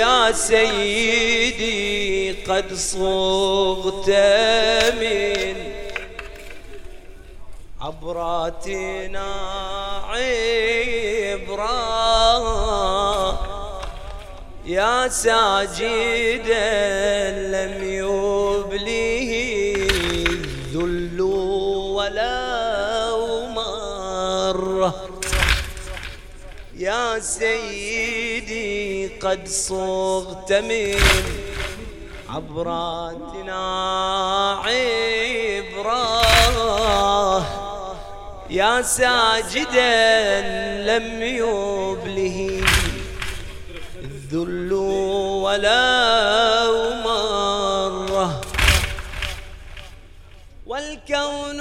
يا سيدي قد صغت من عبراتنا عبرة يا ساجدا لم يبليه الذل ولا مرة يا سيدي قد صغت من عبراتنا عبرة. يا ساجدا لم يبله الذل ولا مرة والكون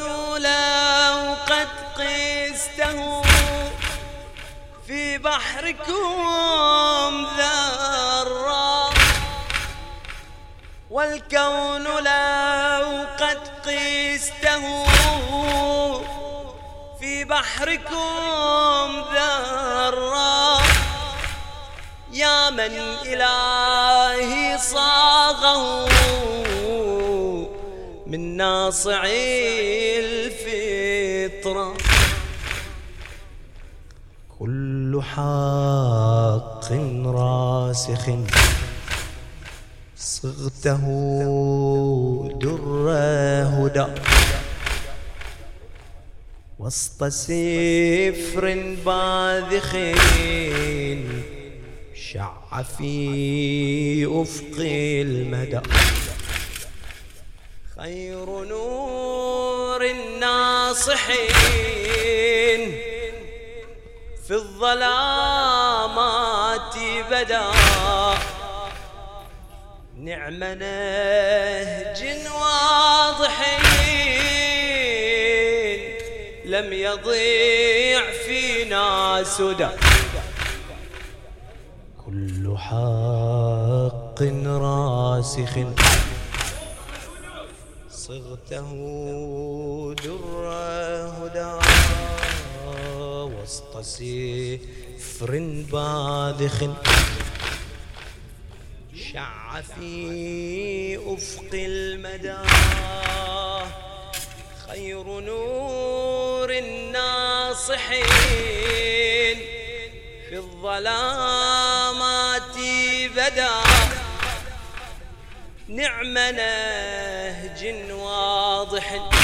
بحركم ذرة والكون لو قد قسته في بحركم ذرة يا من إلهي صاغه من ناصع الفطرة. حق راسخ. صغته در هدى. وسط سفر باذخ. شع في أفق المدى. خير نور الناصحين. في الظلامات بدا. نعم نهج واضحين لم يضيع فينا سدى. كل حق راسخ. صغته در هدى. وسط سفر باذخ. شع في أفق المدى. خير نور الناصحين. في الظلامات بدا. نعم نهج واضح.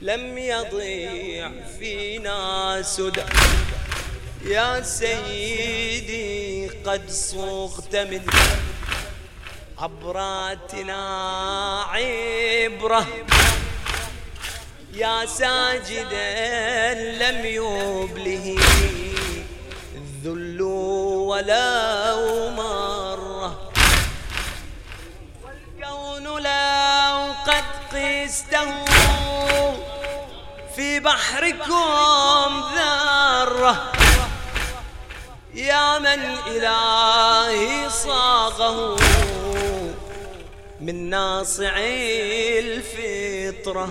لم يضيع فينا سدى. يا سيدي قد صغت من عبراتنا عبرة. يا ساجدا لم يبله الذل ولا مرة. والكون لو قد قسته في بحركم ذرة. يا من إلهي صاغه من ناصع الفطرة.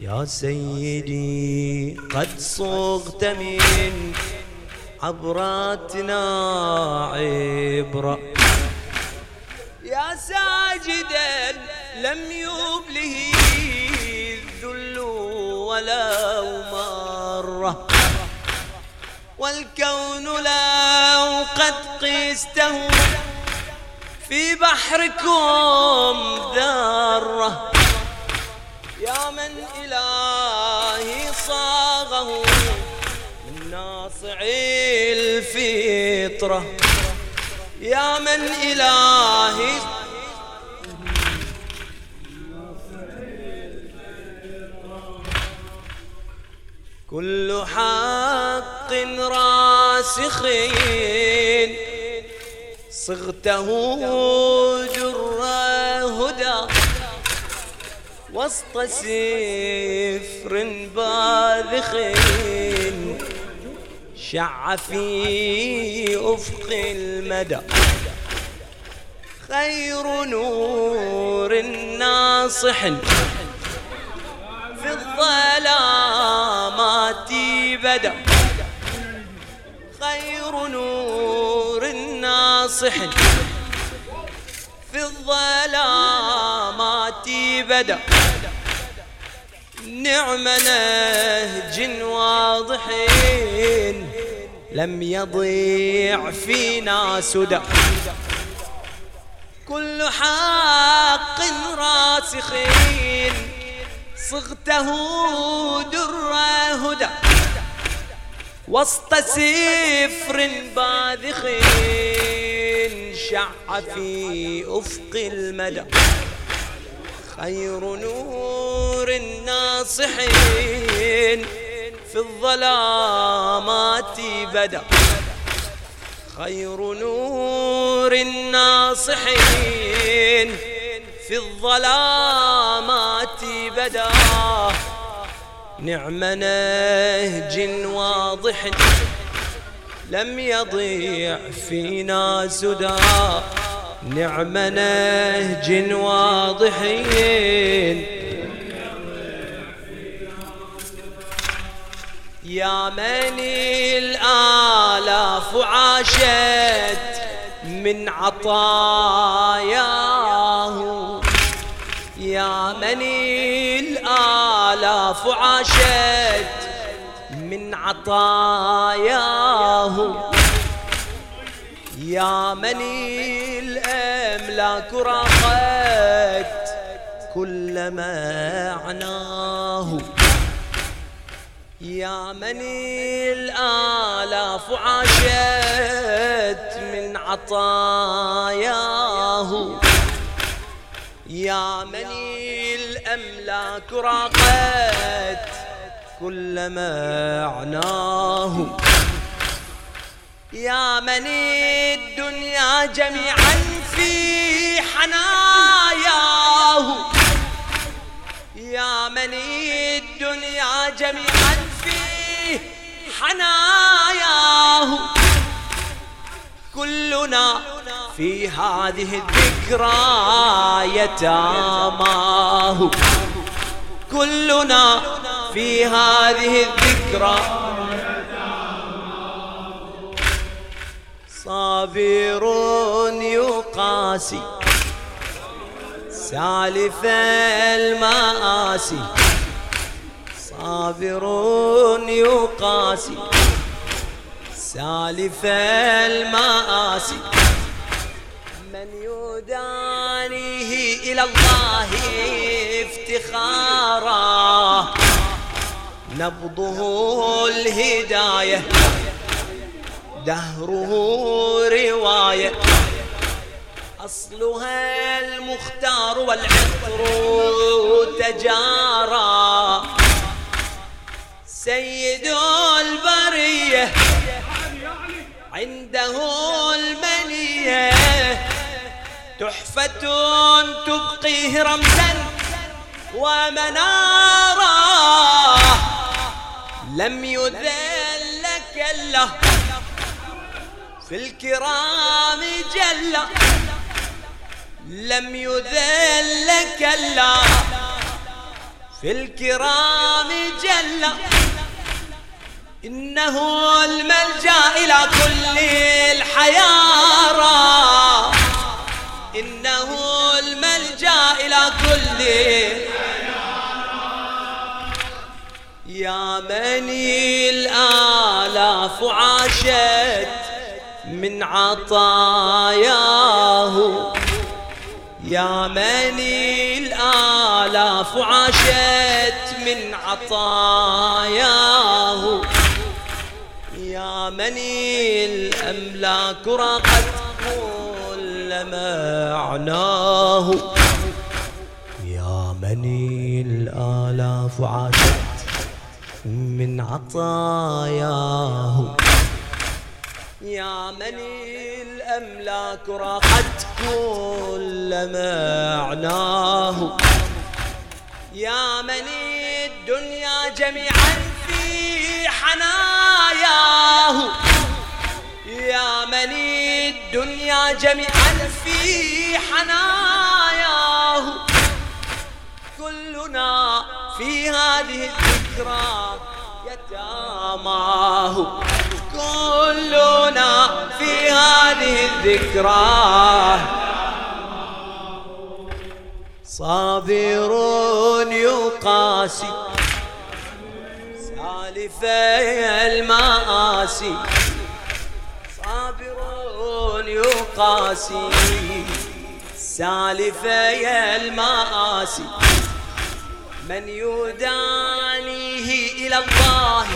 يا سيدي قد صغت من عبراتنا عبرة. يا ساجدا لم يبله ولا مرة. والكون لو قد قسته في بحركم ذرة. يا من إلهي صاغه. من ناصع الفطرة. يا من إلهي كل حق راسخين. صغته جر هدى وسط سفر باذخ شع في أفق المدى. خير نور ناصح في الظلامات بدا خير نور ناصح. في الظلامات بدأ. نعم نهج واضحين لم يضيع فينا سدى. كل حق راسخين صغته در هدى. وسط سفر باذخ شع في أفق المدى. خير نور الناصحين في الظلامات بدا. خير نور الناصحين في الظلامات بدا. نعم نهج واضح. لم يضيع فينا سدى نعم نهج واضحين يا من الآلاف عاشت من عطاياه الآلاف عاشت من عطاياه. يا من الأملاك راقت كل معناه. يا من الآلاف عاشت من عطاياه. يا من الأملاك راقت كل معناه يا من الدنيا جميعا في حناياه يا من الدنيا جميعا في حناياه كلنا في هذه الذكرى يتاماه كلنا في هذه الذكرى. صابر يقاسي سالف المآسي. صابر يقاسي سالف المآسي. من يدانيه إلى الله افتخارا نبضه الهداية دهره رواية. أصلها المختار والعطر تجارى. سيد البرية عنده المنية. تحفة تبقيه رمزا. ومنارا. لم يذل كله في الكرام جل لم يذل كلا. في الكرام جل إنه الملجأ إلى كل الحيارى إنه الملجأ إلى كل يا مني الآلاف عاشت من عطاياه. يا مني الآلاف عاشت من عطاياه. يا مني الأملاك راقت كل معناه يا مني الآلاف عاشت من عطاياه. يا مني الأملاك راقت كل معناه. يا مني الدنيا جميعا في حناياه. يا مني الدنيا جميعا في حناياه. كلنا في هذه الذكرى يتاماه كلنا في هذه الذكرى. صابر يقاسي سالفي المآسي. صابر يقاسي سالفي المآسي. من يدانيه إلى الله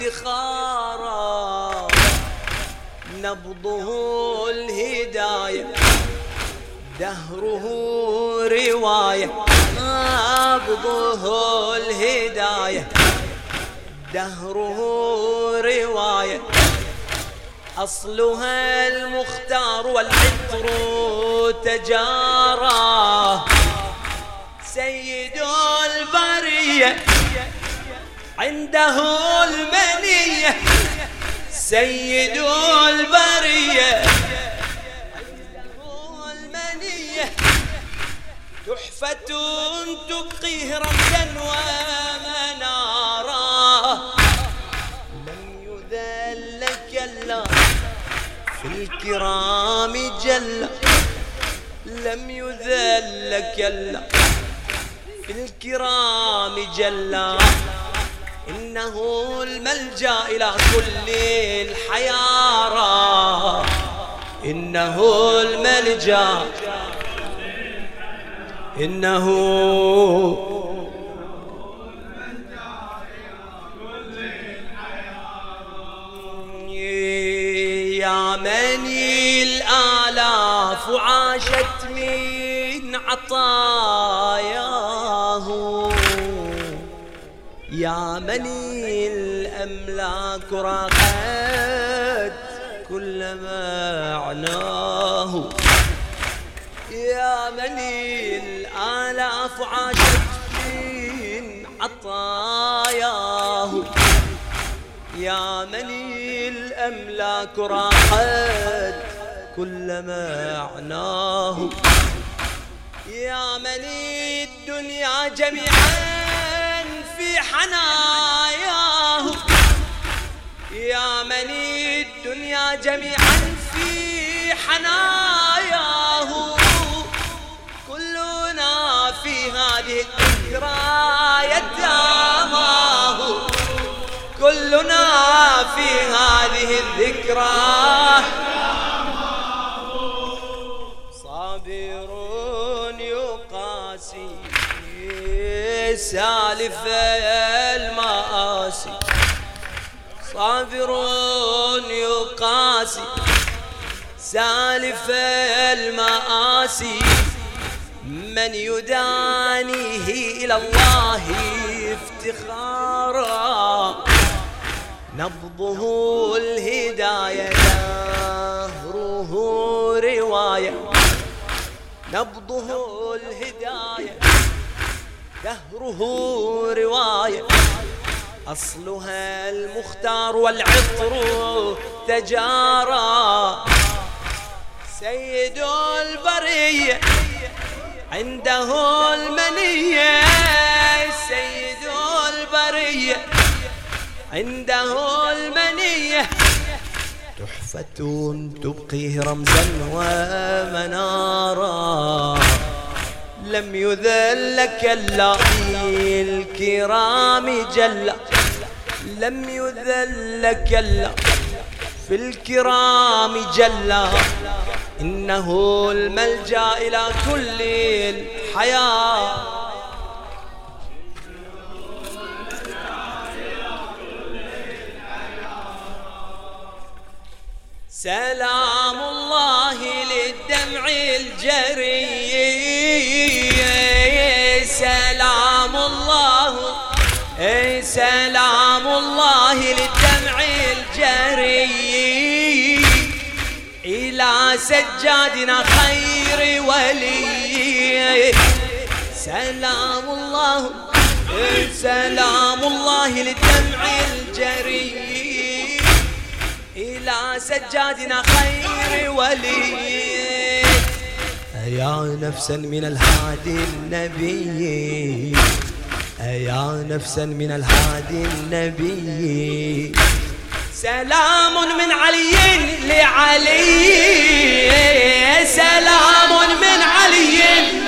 افتخارا. نبضه الهداية دهره رواية. نبضه الهداية دهره رواية. أصلها المختار والعطر تجارى. سيد البرية عنده المنية سيد البرية. عنده المنية. تحفة تبقيه رمزا ومنارا. لم يذل كلا في الكرام جل. لم يذل كلا في الكرام جلا إنه الملجأ إلى كل الحيارى إنه الملجأ إنه يا مني الآلاف عاشت من عطاياه يا مني الأملاك راقت كل معناه يا مني الآلاف عاشت من عطاياه. يا مني الأملاك راحت كل معناه يا مني الدنيا جميعا حناياه يا مني الدنيا جميعا في حناياه. كلنا في هذه الذكرى يتاماه. كلنا في هذه الذكرى سالف المآسي. صابر يقاسي. سالف المآسي. من يدانيه إلى الله افتخارا. نبضه الهداية دهره رواية. نبضه الهداية. دهره رواية. أصلها المختار والعطر تجارى. سيد البرية عنده المنية. سيد البرية عنده المنية. تحفة تبقيه رمزا ومنارا. لم يذل كلا الكرام جل. لم يذل كلا في الكرام جل. إنه الملجأ إلى كل الحياة. سلام الله للدمع الجري. سلام الله سلام الله للدمع الجري إلى سجادنا خير ولي. سلام الله سلام الله للدمع الجري إلى سجادنا خير ولي. يا نفسا من الهادي النبي؟ يا نفسا من الهادي النبي؟ سلام من علي لعلي. علي سلام من علي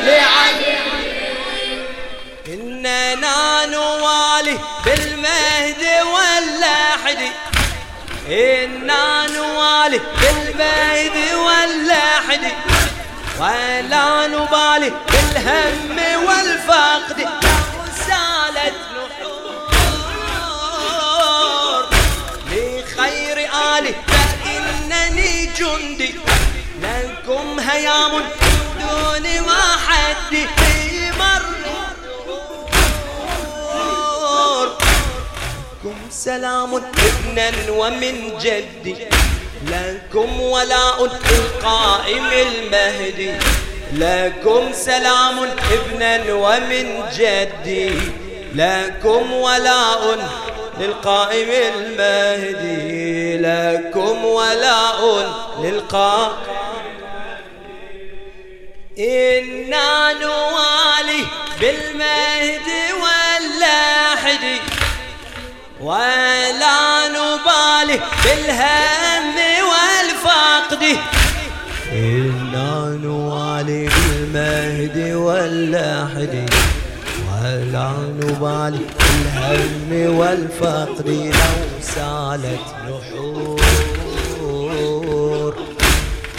لعلي. إننا نوالي بالمهد واللحد. إنا نوالي بالمهد واللحد. ولا نبالي بالهم والفقد. سالت نحور لخير آله فإنني جندي. لكم هيام دون ما حد مر لكم سلام ابنا ومن جدي. لكم ولاء القائم المهدي لكم سلام ابنا ومن جدي. لكم ولاء للقائم المهدي لكم ولاء للقائم إنا نوالي بالمهد واللاحد ولا نبالي بالهم والفقد إنا نوالي بالمهد واللاحد ولا نبالي بالهم والفقد لو سالت نحور.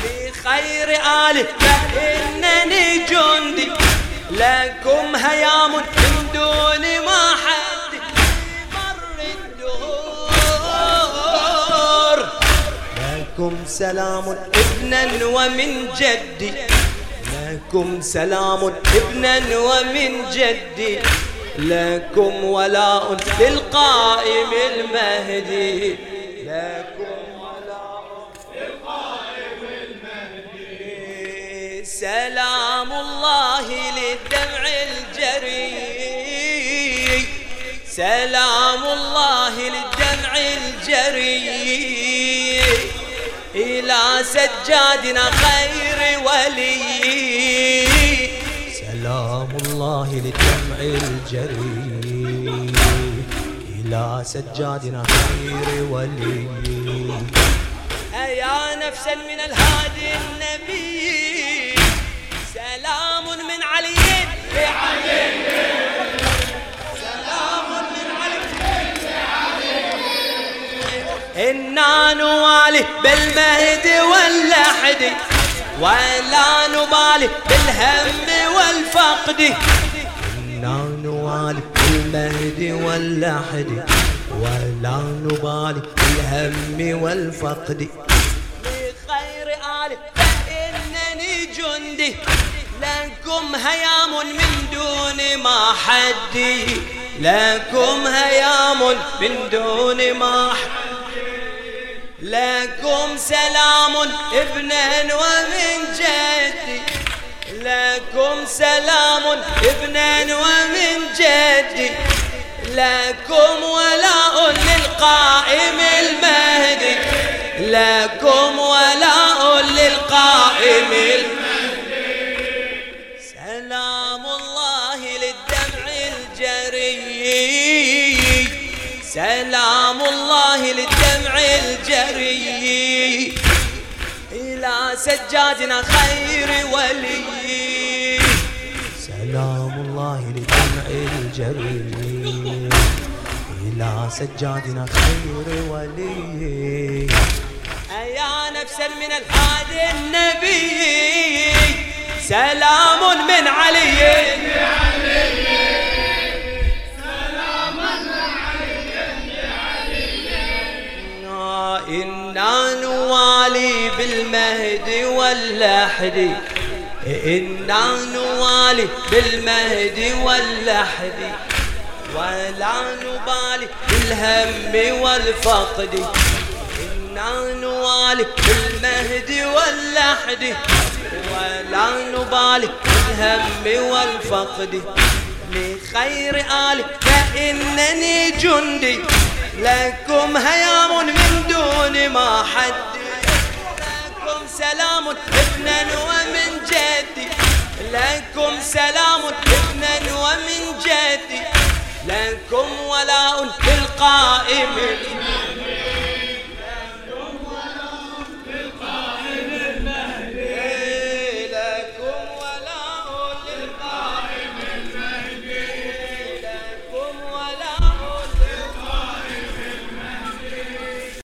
بخير آله فإنني جندي لكم هيام من دون ما حد لكم سلام ابنا ومن جدي. لكم سلام ابنا ومن جدي. لكم ولاء للقائم المهدي. لكم ولاء للقائم المهدي. سلام الله للدمع الجري. سلام الله للدمع الجري. سجادنا خير ولي. سلام الله للدمع الجري إلى سجادنا خير ولي. أيا نفسا من الهادي النبي. سلام من علي. لعلي إنا نوالي بالمهد واللحد ولا نبالي بالهم والفقد. إنا نوالي بالمهد واللحد ولا نبالي بالهم والفقد. لخير آله فإنني جندي لكم هيام من دون ما حدي. لكم هيام من دون ما حدي. لكم سلام ابنا ومن جدي. لكم سلام ابنا ومن جدي. لكم ولاء للقائم المهدي. لكم ولاء للقائم المهدي سجادنا خير ولي. سلام الله للدمع الجري إلى سجادنا خير ولي. أيا نفسا من الهادي النبي. سلام من علي. نوالي بالمهد واللحد. إنا نوالي بالمهد واللحد. ولا نبالي بالهم والفقد. إنا نوالي بالمهد واللحد. ولا نبالي بالهم والفقد. لخير آله فإنني جندي. لكم هيام من دون ما حد. لكم سلام ابنا ومن جدي. لكم سلام ابنا ومن جدي. لكم ولاء بالقاء